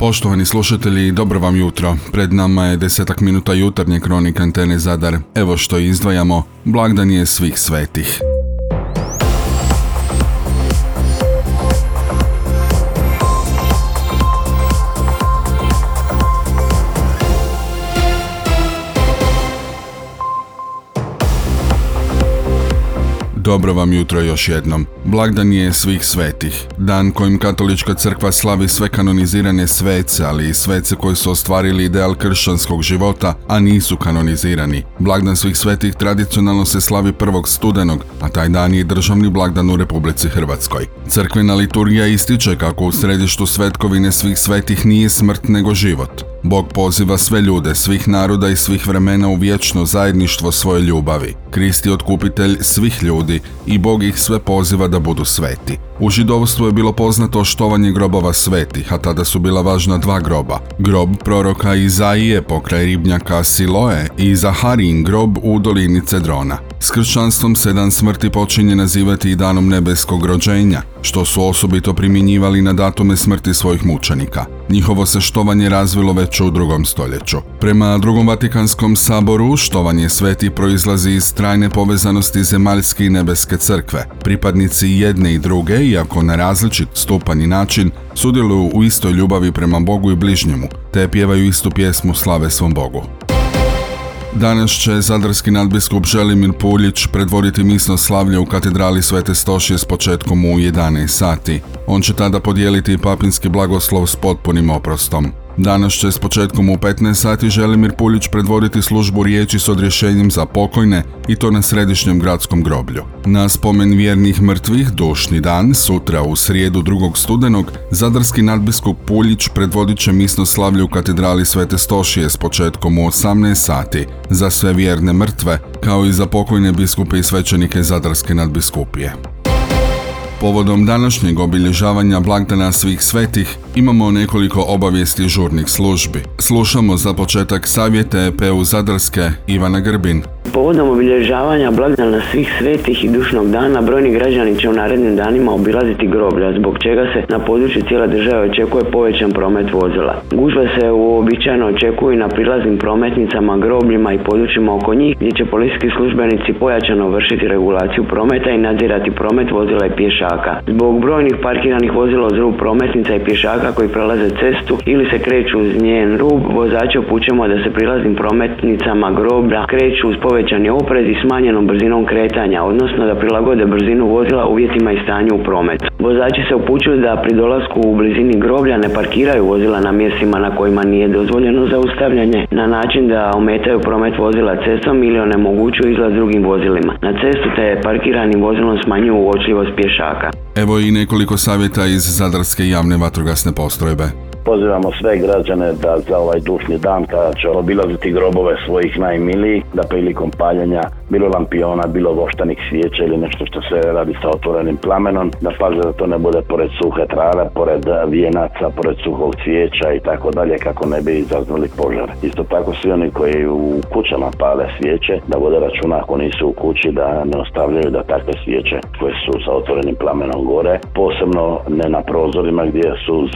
Poštovani slušatelji, dobro vam jutro. Pred nama je desetak minuta jutarnje kronika Antene Zadar. Evo što izdvajamo, blagdan je svih svetih. Dobro vam jutro još jednom. Blagdan je svih svetih. Dan kojim katolička crkva slavi sve kanonizirane svece, ali i svece koji su ostvarili ideal kršćanskog života, a nisu kanonizirani. Blagdan svih svetih tradicionalno se slavi prvog studenog, a taj dan je državni blagdan u Republici Hrvatskoj. Crkvena liturgija ističe kako u središtu svetkovine svih svetih nije smrt nego život. Bog poziva sve ljude, svih naroda i svih vremena u vječno zajedništvo svoje ljubavi. Krist je otkupitelj svih ljudi i Bog ih sve poziva da budu sveti. U židovstvu je bilo poznato štovanje grobova svetih, a tada su bila važna dva groba. Grob proroka Izaije pokraj ribnjaka Siloe i Zaharin grob u dolini Cedrona. S kršćanstvom se dan smrti počinje nazivati i danom nebeskog rođenja, što su osobito primjenjivali na datume smrti svojih mučenika. Njihovo se štovanje razvilo već u drugom stoljeću. Prema drugom Vatikanskom saboru, štovanje sveti proizlazi iz trajne povezanosti zemaljske i nebeske crkve. Pripadnici jedne i druge, iako na različit stupanj i način, sudjeluju u istoj ljubavi prema Bogu i bližnjemu, te pjevaju istu pjesmu slave svom Bogu. Danas će zadarski nadbiskup Želimir Puljić predvoditi misno slavlje u katedrali Svete Stošije s početkom u 11 sati. On će tada podijeliti papinski blagoslov s potpunim oprostom. Danas će s početkom u 15 sati Želimir Puljić predvoditi službu riječi s odrješenjem za pokojne i to na središnjem gradskom groblju. Na spomen vjernih mrtvih dušni dan, sutra u srijedu 2. studenog, zadarski nadbiskup Puljić predvodit će misno slavlje u katedrali Svete Stošije s početkom u 18 sati za sve vjerne mrtve, kao i za pokojne biskupe i svećenike zadarske nadbiskupije. Povodom današnjeg obilježavanja blagdana svih svetih imamo nekoliko obavijesti žurnih službi. Slušamo za početak savjete PU Zadarske Ivana Grbin. Povodom obilježavanja blagdana svih svetih i dušnog dana, brojni građani će u narednim danima obilaziti groblja, zbog čega se na području cijele države očekuje povećan promet vozila. Gužve se uobičajeno očekuju na prilaznim prometnicama, grobljima i područjima oko njih, gdje će policijski službenici pojačano vršiti regulaciju prometa i nadzirati promet vozila i pješaka. Zbog brojnih parkiranih vozila uz rub prometnica i pješaka koji prelaze cestu ili se kreću uz njen rub, vozače upućujemo da se prilaznim prometnicama groblja kreću uz povećani oprez i smanjenom brzinom kretanja, odnosno da prilagode brzinu vozila uvjetima i stanju u prometu. Vozači se upućuju da pri dolasku u blizini groblja ne parkiraju vozila na mjestima na kojima nije dozvoljeno zaustavljanje na način da ometaju promet vozila cestom ili onemogućuju izlaz drugim vozilima. Na cestu te parkiranim vozilom smanjuju uočljivost pješaka. Evo i nekoliko savjeta iz Zadarske javne vatrogasne postrojbe. Pozivamo sve građane da za ovaj dušni dan kada će obilaziti grobove svojih najmilijih, da prilikom paljenja bilo lampiona, bilo voštanih svijeća ili nešto što se radi sa otvorenim plamenom, da paze da to ne bude pored suhe trave, pored vijenaca, pored suhog cvijeća i tako dalje kako ne bi izazvali požar. Isto tako svi oni koji u kućama pale svijeće, da vode računa ako nisu u kući da ne ostavljaju da takve svijeće koje su sa otvorenim plamenom gore, posebno ne na prozorima gdje su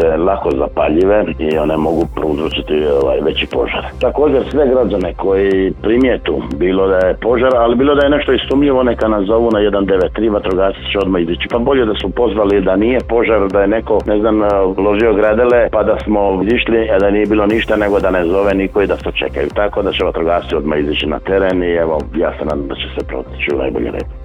se lako zapaljive i one mogu prouzročiti ovaj, veći požar. Također sve građane koji primjetu bilo da je požar, ali bilo da je nešto istumljivo, neka nas zovu na 193, vatrogasci će odmah izići. Pa bolje da su pozvali da nije požar, da je neko, ne znam, ložio gradele, pa da smo išli, a da nije bilo ništa, nego da ne zove niko i da se čekaju. Tako da će vatrogasci odmah izići na teren i evo, ja se nadam da će se protići u najbolji red.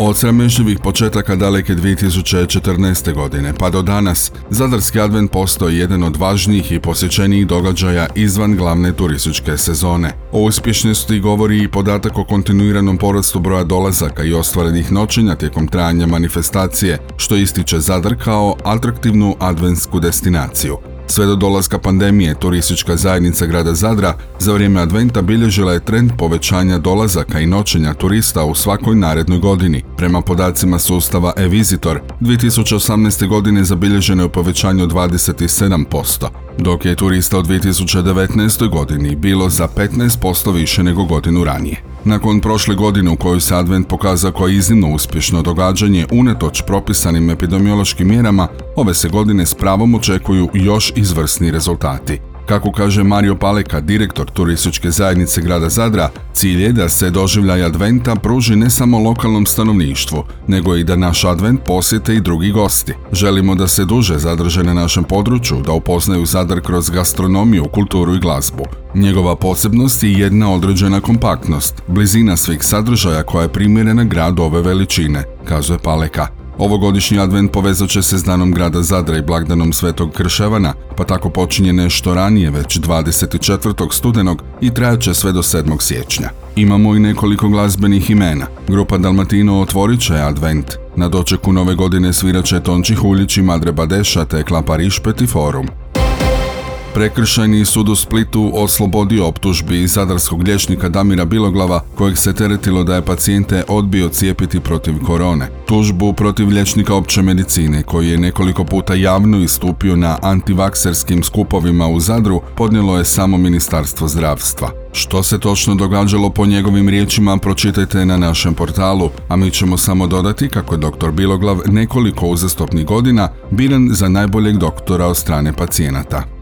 Od sramežljivih početaka daleke 2014. godine pa do danas, Zadarski advent postoji jedan od važnijih i posjećenijih događaja izvan glavne turističke sezone. O uspješnosti govori i podatak o kontinuiranom porastu broja dolazaka i ostvarenih noćenja tijekom trajanja manifestacije, što ističe Zadar kao atraktivnu adventsku destinaciju. Sve do dolaska pandemije, turistička zajednica grada Zadra za vrijeme adventa bilježila je trend povećanja dolazaka i noćenja turista u svakoj narednoj godini. Prema podacima sustava e-Visitor, 2018. godine zabilježeno je povećanje od 27%. Dok je turista u 2019. godini bilo za 15% više nego godinu ranije. Nakon prošle godine u kojoj se Advent pokazao kao iznimno uspješno događanje unatoč propisanim epidemiološkim mjerama, ove se godine s pravom očekuju još izvrsni rezultati. Kako kaže Mario Paleka, direktor turističke zajednice grada Zadra, cilj je da se doživljaj adventa pruži ne samo lokalnom stanovništvu, nego i da naš advent posjete i drugi gosti. Želimo da se duže zadrže na našem području, da upoznaju Zadar kroz gastronomiju, kulturu i glazbu. Njegova posebnost je jedna određena kompaktnost, blizina svih sadržaja koja je primjerena gradu ove veličine, kaže Paleka. Ovogodišnji advent povezat će se s danom grada Zadra i blagdanom Svetog Krševana, pa tako počinje nešto ranije, već 24. studenog i trajat će sve do 7. siječnja. Imamo i nekoliko glazbenih imena. Grupa Dalmatino otvorit će advent. Na dočeku nove godine svirat će Tonči Huljić i Madre Badeša te Klapa Rišpet Forum. Prekršajni sud u Splitu oslobodio optužbi zadarskog liječnika Damira Biloglava, kojeg se teretilo da je pacijente odbio cijepiti protiv korone. Tužbu protiv liječnika opće medicine, koji je nekoliko puta javno istupio na antivakserskim skupovima u Zadru, podnijelo je samo Ministarstvo zdravstva. Što se točno događalo po njegovim riječima pročitajte na našem portalu, a mi ćemo samo dodati kako je dr. Biloglav nekoliko uzastopnih godina biran za najboljeg doktora od strane pacijenata.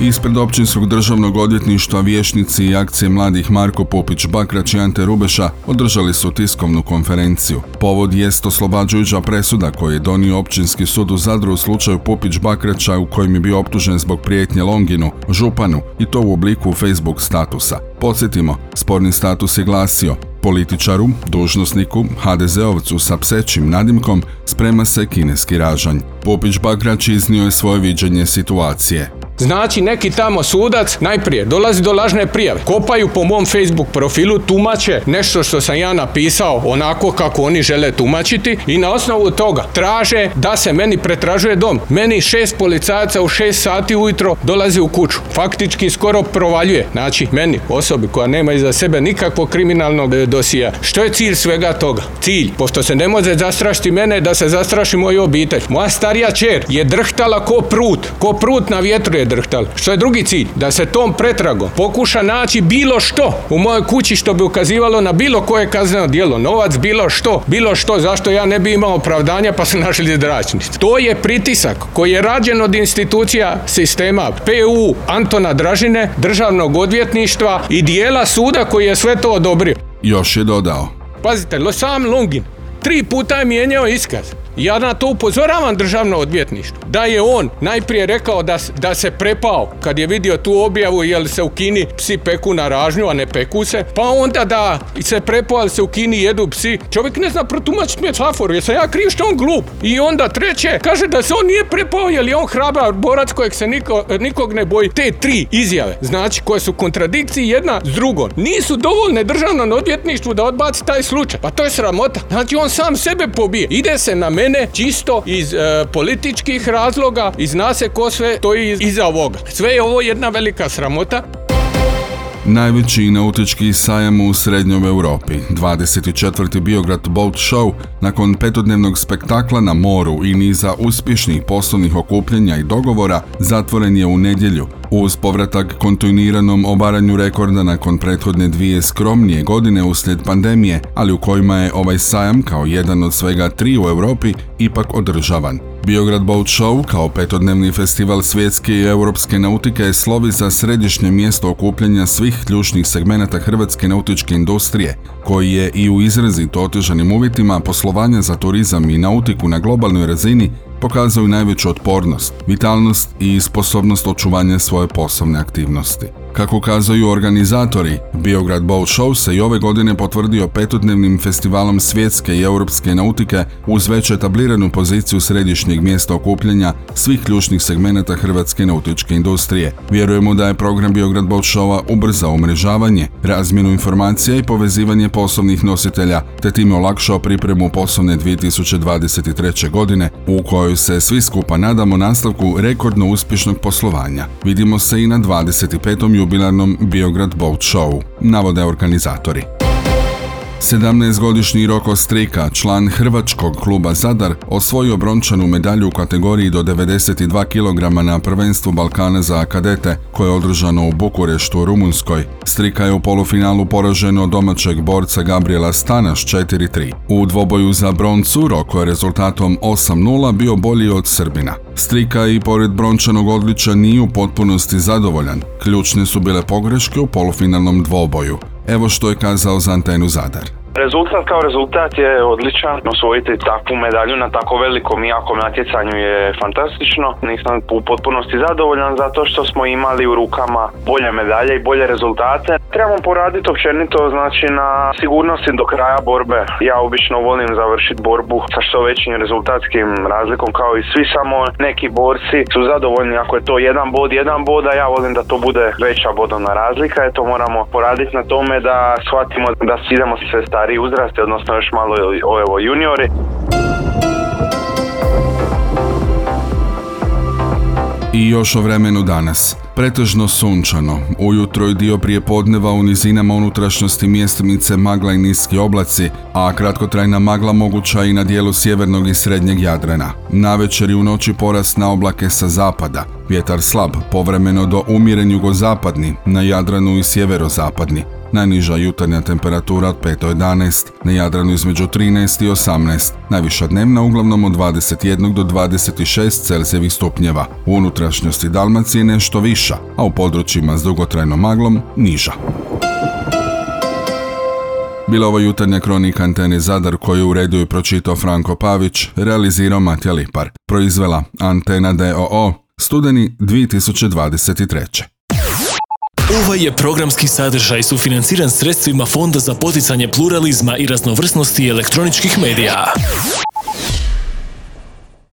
Ispred općinskog državnog odvjetništva vješnici i akcije mladih Marko Popić Bakrać i Ante Rubeša održali su tiskovnu konferenciju. Povod jest oslobađajuća presuda koju je donio općinski sud u Zadru u slučaju Popić Bakraća u kojem je bio optužen zbog prijetnje Longinu, županu i to u obliku Facebook statusa. Podsjetimo, sporni status je glasio Političaru, dužnosniku, HDZ-ovcu sa psećim nadimkom sprema se kineski ražanj. Popić Bakrać iznio je svoje viđenje situacije. Znači neki tamo sudac najprije dolazi do lažne prijave, kopaju po mom Facebook profilu, tumače nešto što sam ja napisao onako kako oni žele tumačiti i na osnovu toga traže da se meni pretražuje dom. Meni šest policajaca u šest sati ujutro dolazi u kuću. Faktički skoro provaljuje. Znači meni, osobi koja nema iza sebe nikakvog kriminalnog e, dosija. Što je cilj svega toga? Cilj, pošto se ne može zastrašiti mene, da se zastraši moju obitelj. Moja starija čer je drhtala ko prut, ko prut na vjetru je drhtal. Što je drugi cilj? Da se tom pretragom pokuša naći bilo što u mojoj kući što bi ukazivalo na bilo koje kazneno djelo. Novac, bilo što, bilo što, zašto ja ne bi imao opravdanja pa su našli zračnici. To je pritisak koji je rađen od institucija sistema PU Antona Dražine, državnog odvjetništva i dijela suda koji je sve to odobrio. Još je dodao. Pazite, sam Longin tri puta je mijenjao iskaz. Ja na to upozoravam državno odvjetništvo. Da je on najprije rekao da, da se prepao kad je vidio tu objavu jel se u Kini psi peku na ražnju, a ne peku se. Pa onda da se prepao, ali se u Kini jedu psi. Čovjek ne zna protumačiti metaforu, jesam ja kriv što on glup. I onda treće, kaže da se on nije prepao jer je on hrabar borac kojeg se niko, nikog ne boji. Te tri izjave, znači koje su kontradikciji jedna s drugom, nisu dovoljne državnom odvjetništvu da odbaci taj slučaj. Pa to je sramota. Znači on sam sebe pobije. Ide se na mene čisto iz e, političkih razloga i zna se ko sve stoji iza ovoga. Sve je ovo jedna velika sramota. Najveći nautički sajam u srednjoj Europi, 24. Biograd Boat Show, nakon petodnevnog spektakla na moru i niza uspješnih poslovnih okupljenja i dogovora, zatvoren je u nedjelju, uz povratak kontinuiranom obaranju rekorda nakon prethodne dvije skromnije godine uslijed pandemije, ali u kojima je ovaj sajam kao jedan od svega tri u Europi ipak održavan. Biograd Boat Show kao petodnevni festival svjetske i europske nautike slovi za središnje mjesto okupljanja svih ključnih segmenata hrvatske nautičke industrije, koji je i u izrazito otežanim uvjetima poslovanja za turizam i nautiku na globalnoj razini pokazuju najveću otpornost, vitalnost i sposobnost očuvanja svoje poslovne aktivnosti. Kako kazuju organizatori, Biograd Boat Show se i ove godine potvrdio petodnevnim festivalom svjetske i europske nautike uz već etabliranu poziciju središnjeg mjesta okupljanja svih ključnih segmenata hrvatske nautičke industrije. Vjerujemo da je program Biograd Boat Showa ubrzao umrežavanje, razmjenu informacija i povezivanje poslovnih nositelja, te time olakšao pripremu poslovne 2023. godine u kojoj se svi skupa nadamo nastavku rekordno uspješnog poslovanja. Vidimo se i na 25. jubilarnom Biograd Boat Show, navode organizatori. 17-godišnji Roko Strika, član hrvačkog kluba Zadar, osvojio brončanu medalju u kategoriji do 92 kg na prvenstvu Balkana za kadete, koje je održano u Bukureštu u Rumunskoj. Strika je u polufinalu poražen od domaćeg borca Gabriela Stanaš 4-3. U dvoboju za broncu Roko je rezultatom 8-0 bio bolji od Srbina. Strika i pored brončanog odličja nije u potpunosti zadovoljan. Ključne su bile pogreške u polufinalnom dvoboju. Evo što je kazao za antenu Zadar. Rezultat kao rezultat je odličan. Osvojiti takvu medalju na tako velikom i jakom natjecanju je fantastično. Nisam u potpunosti zadovoljan zato što smo imali u rukama bolje medalje i bolje rezultate. Trebamo poraditi općenito znači na sigurnosti do kraja borbe. Ja obično volim završiti borbu sa što većim rezultatskim razlikom kao i svi samo neki borci su zadovoljni ako je to jedan bod, jedan bod, a ja volim da to bude veća bodovna razlika. Eto moramo poraditi na tome da shvatimo da idemo sve stari stariji uzrast, odnosno još malo evo, juniori. I još o vremenu danas. Pretežno sunčano, ujutro i dio prije podneva u nizinama unutrašnjosti mjestimice magla i niski oblaci, a kratkotrajna magla moguća i na dijelu sjevernog i srednjeg Jadrana. Na večer i u noći porast na oblake sa zapada, vjetar slab, povremeno do umjeren jugozapadni, na Jadranu i sjeverozapadni. Najniža jutarnja temperatura od 5 do 11, na Jadranu između 13 i 18, najviša dnevna uglavnom od 21 do 26 Celzijevih stupnjeva. U unutrašnjosti Dalmacije nešto viša, a u područjima s dugotrajnom maglom niža. Bila ovo jutarnja kronika antene Zadar koju u redu je pročitao Franko Pavić, realizirao Matja Lipar, proizvela Antena DOO, studeni 2023. Ovaj je programski sadržaj sufinanciran sredstvima Fonda za poticanje pluralizma i raznovrsnosti elektroničkih medija.